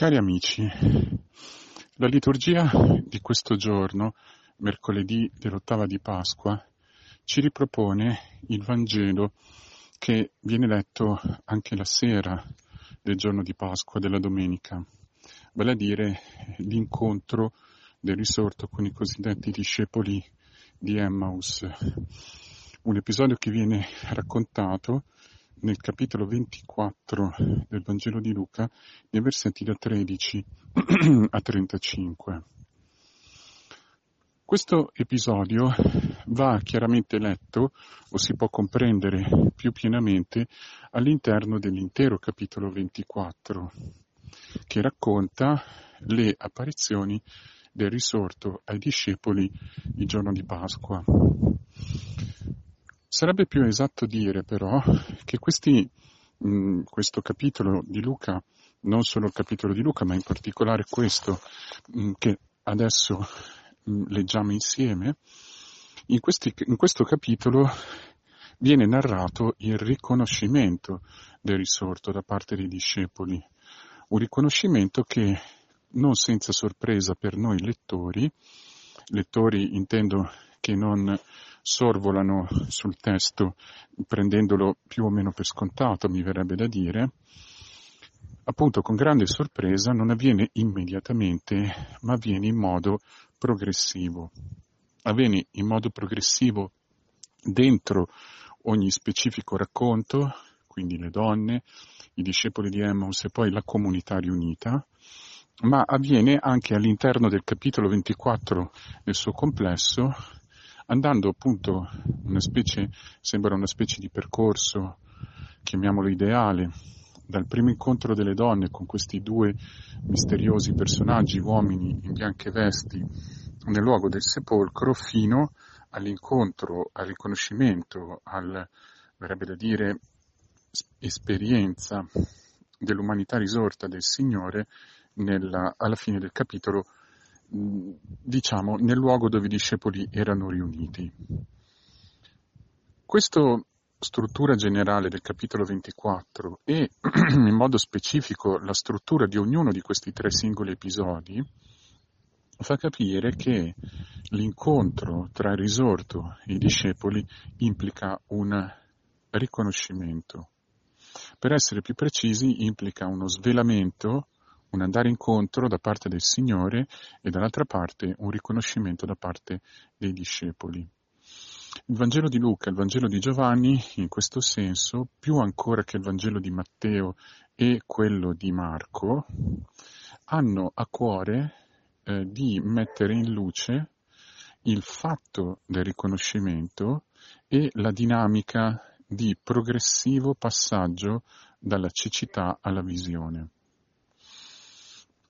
Cari amici, la liturgia di questo giorno, mercoledì dell'ottava di Pasqua, ci ripropone il Vangelo che viene letto anche la sera del giorno di Pasqua, della domenica, vale a dire l'incontro del risorto con i cosiddetti discepoli di Emmaus, un episodio che viene raccontato nel capitolo 24 del Vangelo di Luca, nei versetti da 13 a 35. Questo episodio va chiaramente letto o si può comprendere più pienamente all'interno dell'intero capitolo 24, che racconta le apparizioni del risorto ai discepoli il giorno di Pasqua. Sarebbe più esatto dire però che questi, mh, questo capitolo di Luca, non solo il capitolo di Luca, ma in particolare questo mh, che adesso mh, leggiamo insieme, in, questi, in questo capitolo viene narrato il riconoscimento del risorto da parte dei discepoli, un riconoscimento che non senza sorpresa per noi lettori, lettori intendo che non sorvolano sul testo prendendolo più o meno per scontato, mi verrebbe da dire, appunto con grande sorpresa non avviene immediatamente, ma avviene in modo progressivo. Avviene in modo progressivo dentro ogni specifico racconto, quindi le donne, i discepoli di Emmaus e poi la comunità riunita, ma avviene anche all'interno del capitolo 24 nel suo complesso, andando appunto una specie, sembra una specie di percorso, chiamiamolo ideale, dal primo incontro delle donne con questi due misteriosi personaggi, uomini in bianche vesti, nel luogo del sepolcro, fino all'incontro, al riconoscimento, al, verrebbe da dire, esperienza dell'umanità risorta del Signore nella, alla fine del capitolo diciamo, nel luogo dove i discepoli erano riuniti. Questa struttura generale del capitolo 24 e in modo specifico la struttura di ognuno di questi tre singoli episodi fa capire che l'incontro tra il risorto e i discepoli implica un riconoscimento. Per essere più precisi, implica uno svelamento un andare incontro da parte del Signore e dall'altra parte un riconoscimento da parte dei discepoli. Il Vangelo di Luca e il Vangelo di Giovanni, in questo senso, più ancora che il Vangelo di Matteo e quello di Marco, hanno a cuore eh, di mettere in luce il fatto del riconoscimento e la dinamica di progressivo passaggio dalla cecità alla visione.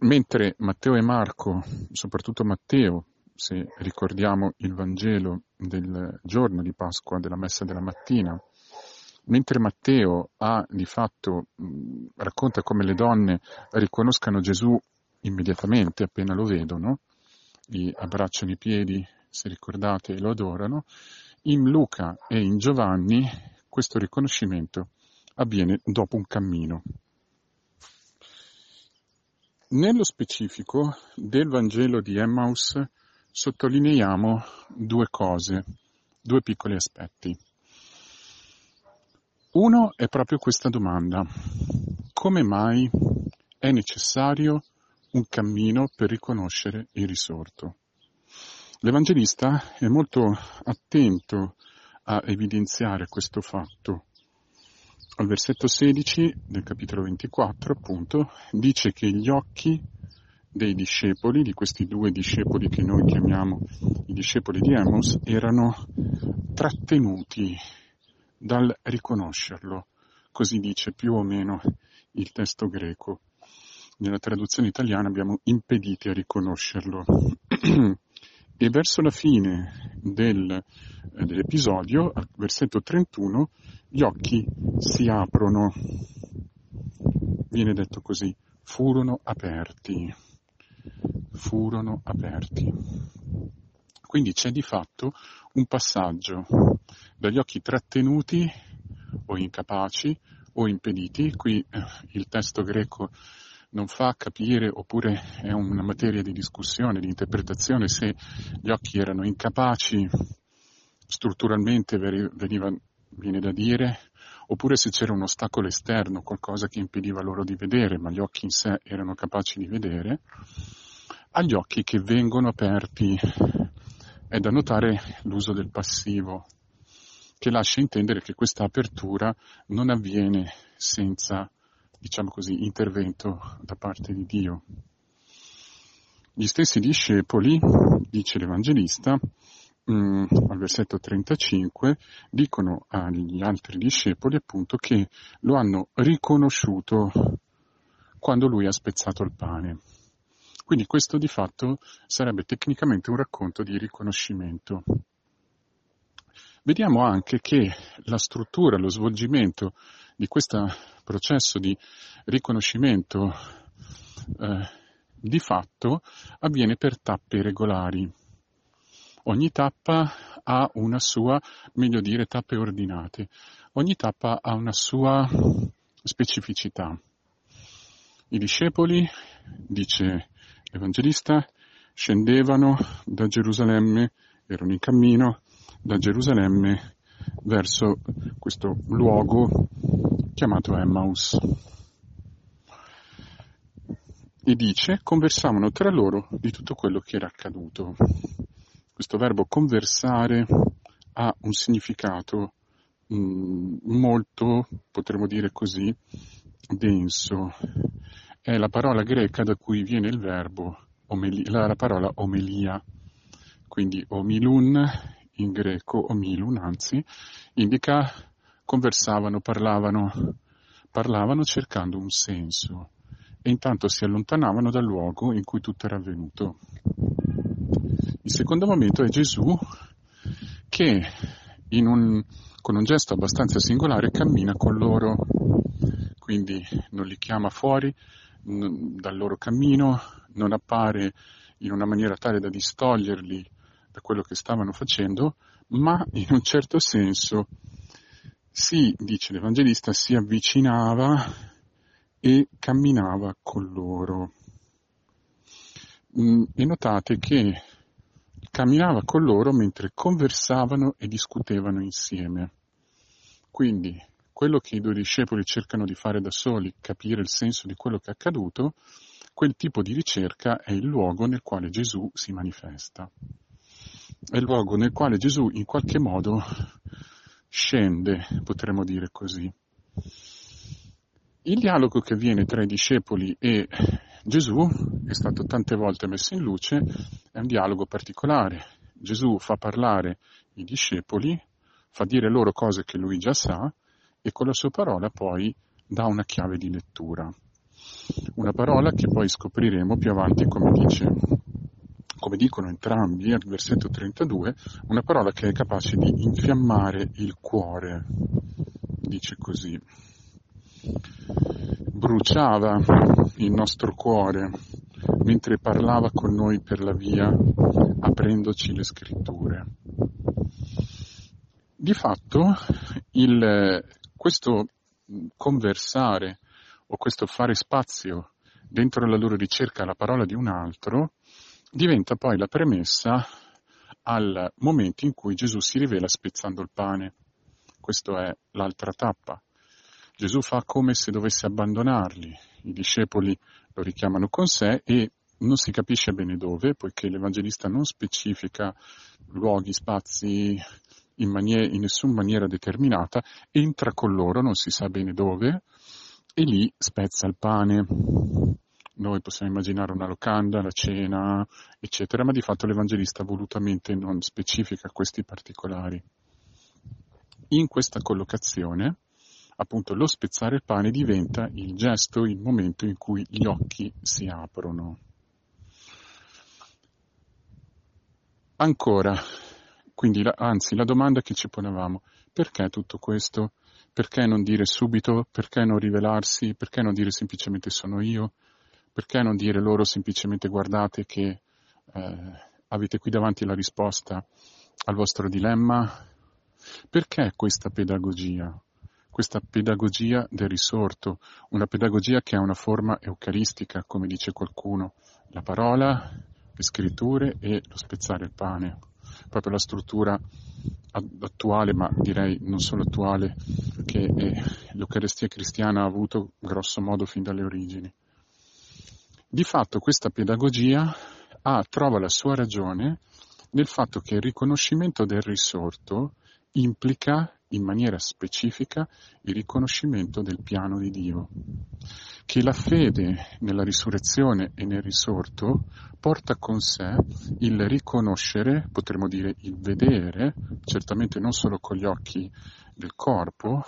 Mentre Matteo e Marco, soprattutto Matteo, se ricordiamo il Vangelo del giorno di Pasqua, della messa della mattina, mentre Matteo ha di fatto, racconta come le donne riconoscano Gesù immediatamente appena lo vedono, gli abbracciano i piedi, se ricordate, lo adorano, in Luca e in Giovanni questo riconoscimento avviene dopo un cammino, nello specifico del Vangelo di Emmaus sottolineiamo due cose, due piccoli aspetti. Uno è proprio questa domanda. Come mai è necessario un cammino per riconoscere il risorto? L'Evangelista è molto attento a evidenziare questo fatto al versetto 16 del capitolo 24, appunto, dice che gli occhi dei discepoli, di questi due discepoli che noi chiamiamo i discepoli di Amos, erano trattenuti dal riconoscerlo. Così dice più o meno il testo greco. Nella traduzione italiana abbiamo impediti a riconoscerlo. e verso la fine del, eh, dell'episodio, al versetto 31, gli occhi si aprono. Viene detto così, furono aperti, furono aperti. Quindi c'è di fatto un passaggio dagli occhi trattenuti o incapaci o impediti, qui eh, il testo greco non fa capire oppure è una materia di discussione, di interpretazione se gli occhi erano incapaci, strutturalmente veniva, viene da dire, oppure se c'era un ostacolo esterno, qualcosa che impediva loro di vedere, ma gli occhi in sé erano capaci di vedere, agli occhi che vengono aperti. È da notare l'uso del passivo, che lascia intendere che questa apertura non avviene senza, diciamo così, intervento da parte di Dio. Gli stessi discepoli, dice l'Evangelista, mm, al versetto 35, dicono agli altri discepoli appunto che lo hanno riconosciuto quando lui ha spezzato il pane. Quindi questo di fatto sarebbe tecnicamente un racconto di riconoscimento. Vediamo anche che la struttura, lo svolgimento di questo processo di riconoscimento eh, di fatto avviene per tappe regolari. Ogni tappa ha una sua, meglio dire, tappe ordinate. Ogni tappa ha una sua specificità. I discepoli, dice l'Evangelista, scendevano da Gerusalemme, erano in cammino da Gerusalemme verso questo luogo chiamato Emmaus. E dice, conversavano tra loro di tutto quello che era accaduto. Questo verbo conversare ha un significato mm, molto, potremmo dire così, denso. È la parola greca da cui viene il verbo, omelia, la parola omelia, quindi omilun in greco, o milun anzi, indica conversavano, parlavano, parlavano cercando un senso e intanto si allontanavano dal luogo in cui tutto era avvenuto. Il secondo momento è Gesù che un, con un gesto abbastanza singolare cammina con loro, quindi non li chiama fuori dal loro cammino, non appare in una maniera tale da distoglierli da quello che stavano facendo, ma in un certo senso si, dice l'Evangelista, si avvicinava e camminava con loro. Mm, e notate che camminava con loro mentre conversavano e discutevano insieme. Quindi quello che i due discepoli cercano di fare da soli, capire il senso di quello che è accaduto, quel tipo di ricerca è il luogo nel quale Gesù si manifesta è il luogo nel quale Gesù in qualche modo scende, potremmo dire così. Il dialogo che avviene tra i discepoli e Gesù è stato tante volte messo in luce, è un dialogo particolare. Gesù fa parlare i discepoli, fa dire loro cose che lui già sa e con la sua parola poi dà una chiave di lettura. Una parola che poi scopriremo più avanti come dice come dicono entrambi al versetto 32, una parola che è capace di infiammare il cuore, dice così. Bruciava il nostro cuore mentre parlava con noi per la via, aprendoci le scritture. Di fatto, il, questo conversare o questo fare spazio dentro la loro ricerca alla parola di un altro diventa poi la premessa al momento in cui Gesù si rivela spezzando il pane. Questa è l'altra tappa. Gesù fa come se dovesse abbandonarli, i discepoli lo richiamano con sé e non si capisce bene dove, poiché l'Evangelista non specifica luoghi, spazi in, maniera, in nessuna maniera determinata, entra con loro, non si sa bene dove, e lì spezza il pane. Noi possiamo immaginare una locanda, la cena, eccetera, ma di fatto l'Evangelista volutamente non specifica questi particolari. In questa collocazione, appunto, lo spezzare il pane diventa il gesto, il momento in cui gli occhi si aprono. Ancora, quindi, anzi, la domanda che ci ponevamo, perché tutto questo? Perché non dire subito? Perché non rivelarsi? Perché non dire semplicemente sono io? Perché non dire loro semplicemente guardate che eh, avete qui davanti la risposta al vostro dilemma? Perché questa pedagogia? questa pedagogia del risorto, una pedagogia che ha una forma eucaristica, come dice qualcuno, la parola, le scritture e lo spezzare il pane, proprio la struttura attuale, ma direi non solo attuale, che l'Eucaristia cristiana ha avuto grosso modo fin dalle origini. Di fatto questa pedagogia ha, trova la sua ragione nel fatto che il riconoscimento del risorto implica in maniera specifica il riconoscimento del piano di Dio, che la fede nella risurrezione e nel risorto porta con sé il riconoscere, potremmo dire il vedere, certamente non solo con gli occhi del corpo,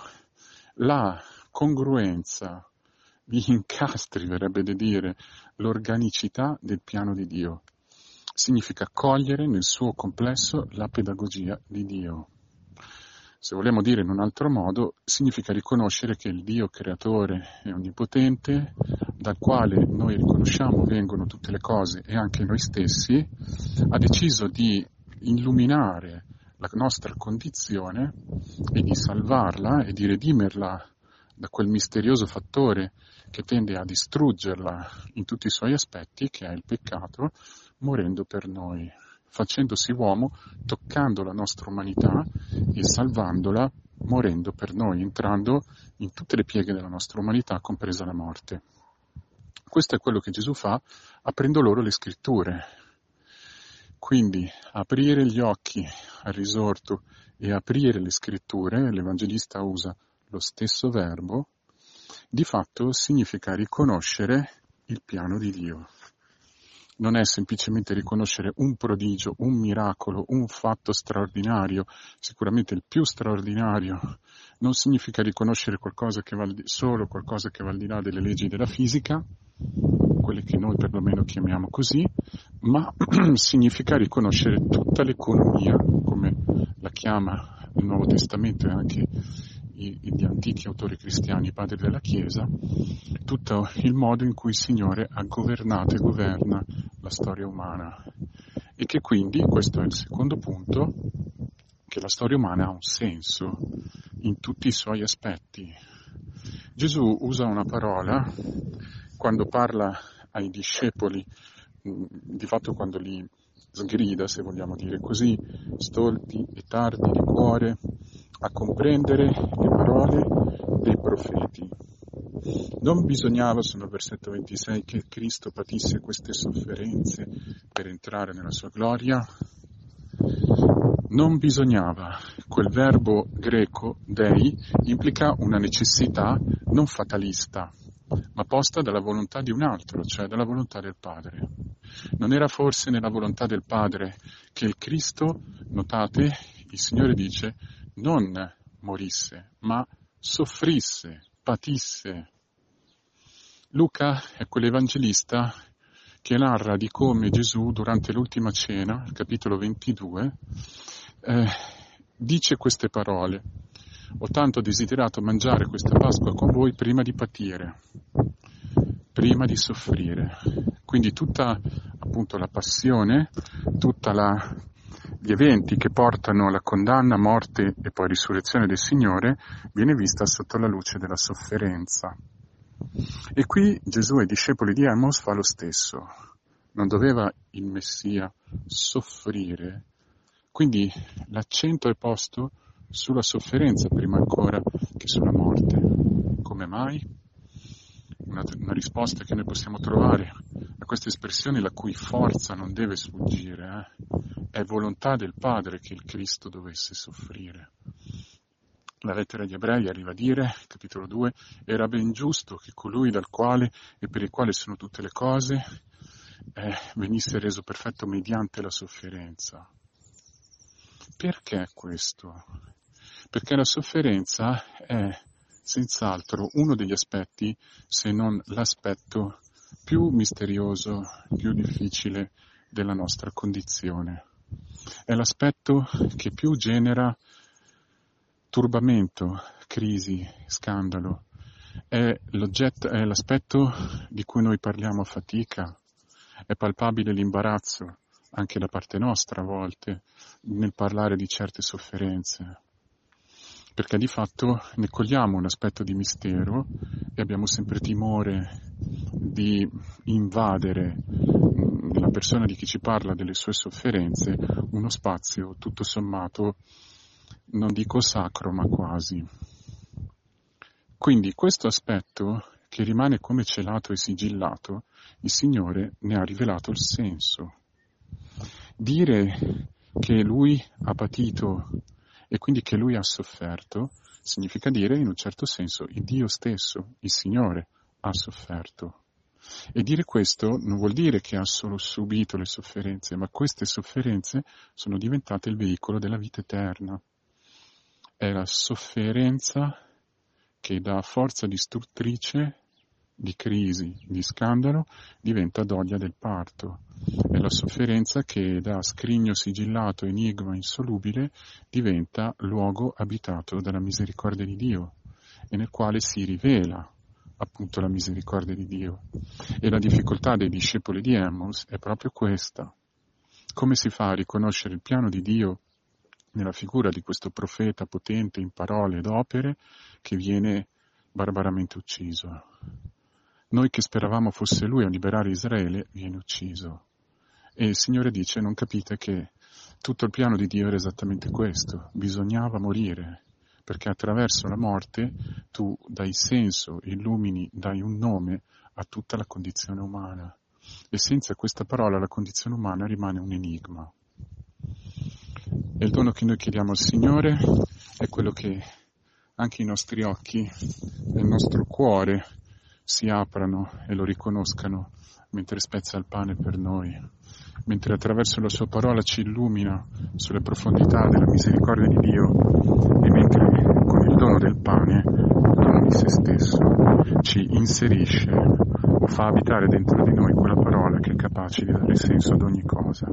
la congruenza, gli incastri, verrebbe da dire, l'organicità del piano di Dio. Significa cogliere nel suo complesso la pedagogia di Dio se vogliamo dire in un altro modo, significa riconoscere che il Dio creatore e onnipotente, dal quale noi riconosciamo vengono tutte le cose e anche noi stessi, ha deciso di illuminare la nostra condizione e di salvarla e di redimerla da quel misterioso fattore che tende a distruggerla in tutti i suoi aspetti, che è il peccato, morendo per noi facendosi uomo, toccando la nostra umanità e salvandola, morendo per noi, entrando in tutte le pieghe della nostra umanità, compresa la morte. Questo è quello che Gesù fa aprendo loro le scritture. Quindi aprire gli occhi al risorto e aprire le scritture, l'Evangelista usa lo stesso verbo, di fatto significa riconoscere il piano di Dio. Non è semplicemente riconoscere un prodigio, un miracolo, un fatto straordinario, sicuramente il più straordinario, non significa riconoscere qualcosa che va di, solo qualcosa che va al di là delle leggi della fisica, quelle che noi perlomeno chiamiamo così, ma significa riconoscere tutta l'economia, come la chiama il Nuovo Testamento e anche gli antichi autori cristiani, i padri della Chiesa, tutto il modo in cui il Signore ha governato e governa la storia umana e che quindi, questo è il secondo punto, che la storia umana ha un senso in tutti i suoi aspetti. Gesù usa una parola quando parla ai discepoli, di fatto quando li sgrida, se vogliamo dire così, stolti e tardi di cuore, a comprendere le parole dei profeti. Non bisognava, sono il versetto 26, che Cristo patisse queste sofferenze per entrare nella sua gloria? Non bisognava. Quel verbo greco, dei, implica una necessità non fatalista, ma posta dalla volontà di un altro, cioè dalla volontà del Padre. Non era forse nella volontà del Padre che il Cristo, notate, il Signore dice, non morisse, ma soffrisse, patisse. Luca è quell'evangelista che narra di come Gesù durante l'ultima cena, capitolo 22, eh, dice queste parole. Ho tanto desiderato mangiare questa Pasqua con voi prima di patire, prima di soffrire. Quindi tutta appunto la passione, tutta la gli eventi che portano alla condanna, morte e poi risurrezione del Signore viene vista sotto la luce della sofferenza. E qui Gesù ai discepoli di Amos fa lo stesso. Non doveva il Messia soffrire? Quindi l'accento è posto sulla sofferenza prima ancora che sulla morte. Come mai? Una, una risposta che noi possiamo trovare a questa espressione la cui forza non deve sfuggire. Eh? È volontà del Padre che il Cristo dovesse soffrire. La lettera agli ebrei arriva a dire, capitolo 2, era ben giusto che colui dal quale e per il quale sono tutte le cose eh, venisse reso perfetto mediante la sofferenza. Perché questo? Perché la sofferenza è senz'altro uno degli aspetti, se non l'aspetto più misterioso, più difficile della nostra condizione. È l'aspetto che più genera turbamento, crisi, scandalo. È, è l'aspetto di cui noi parliamo a fatica. È palpabile l'imbarazzo, anche da parte nostra a volte, nel parlare di certe sofferenze. Perché di fatto ne cogliamo un aspetto di mistero e abbiamo sempre timore di invadere nella persona di chi ci parla delle sue sofferenze uno spazio tutto sommato, non dico sacro, ma quasi. Quindi questo aspetto che rimane come celato e sigillato, il Signore ne ha rivelato il senso. Dire che Lui ha patito e quindi che lui ha sofferto, significa dire in un certo senso il Dio stesso, il Signore, ha sofferto. E dire questo non vuol dire che ha solo subito le sofferenze, ma queste sofferenze sono diventate il veicolo della vita eterna. È la sofferenza che da forza distruttrice di crisi, di scandalo, diventa doglia del parto. È la sofferenza che da scrigno sigillato, enigma insolubile, diventa luogo abitato dalla misericordia di Dio e nel quale si rivela appunto la misericordia di Dio. E la difficoltà dei discepoli di Emmons è proprio questa. Come si fa a riconoscere il piano di Dio nella figura di questo profeta potente in parole ed opere che viene barbaramente ucciso? Noi che speravamo fosse lui a liberare Israele, viene ucciso. E il Signore dice, non capite che tutto il piano di Dio era esattamente questo, bisognava morire, perché attraverso la morte tu dai senso, illumini, dai un nome a tutta la condizione umana. E senza questa parola la condizione umana rimane un enigma. E il dono che noi chiediamo al Signore è quello che anche i nostri occhi il nostro cuore si aprano e lo riconoscano mentre spezza il pane per noi, mentre attraverso la sua parola ci illumina sulle profondità della misericordia di Dio e mentre con il dono del pane, dono di se stesso, ci inserisce o fa abitare dentro di noi quella parola che è capace di dare senso ad ogni cosa.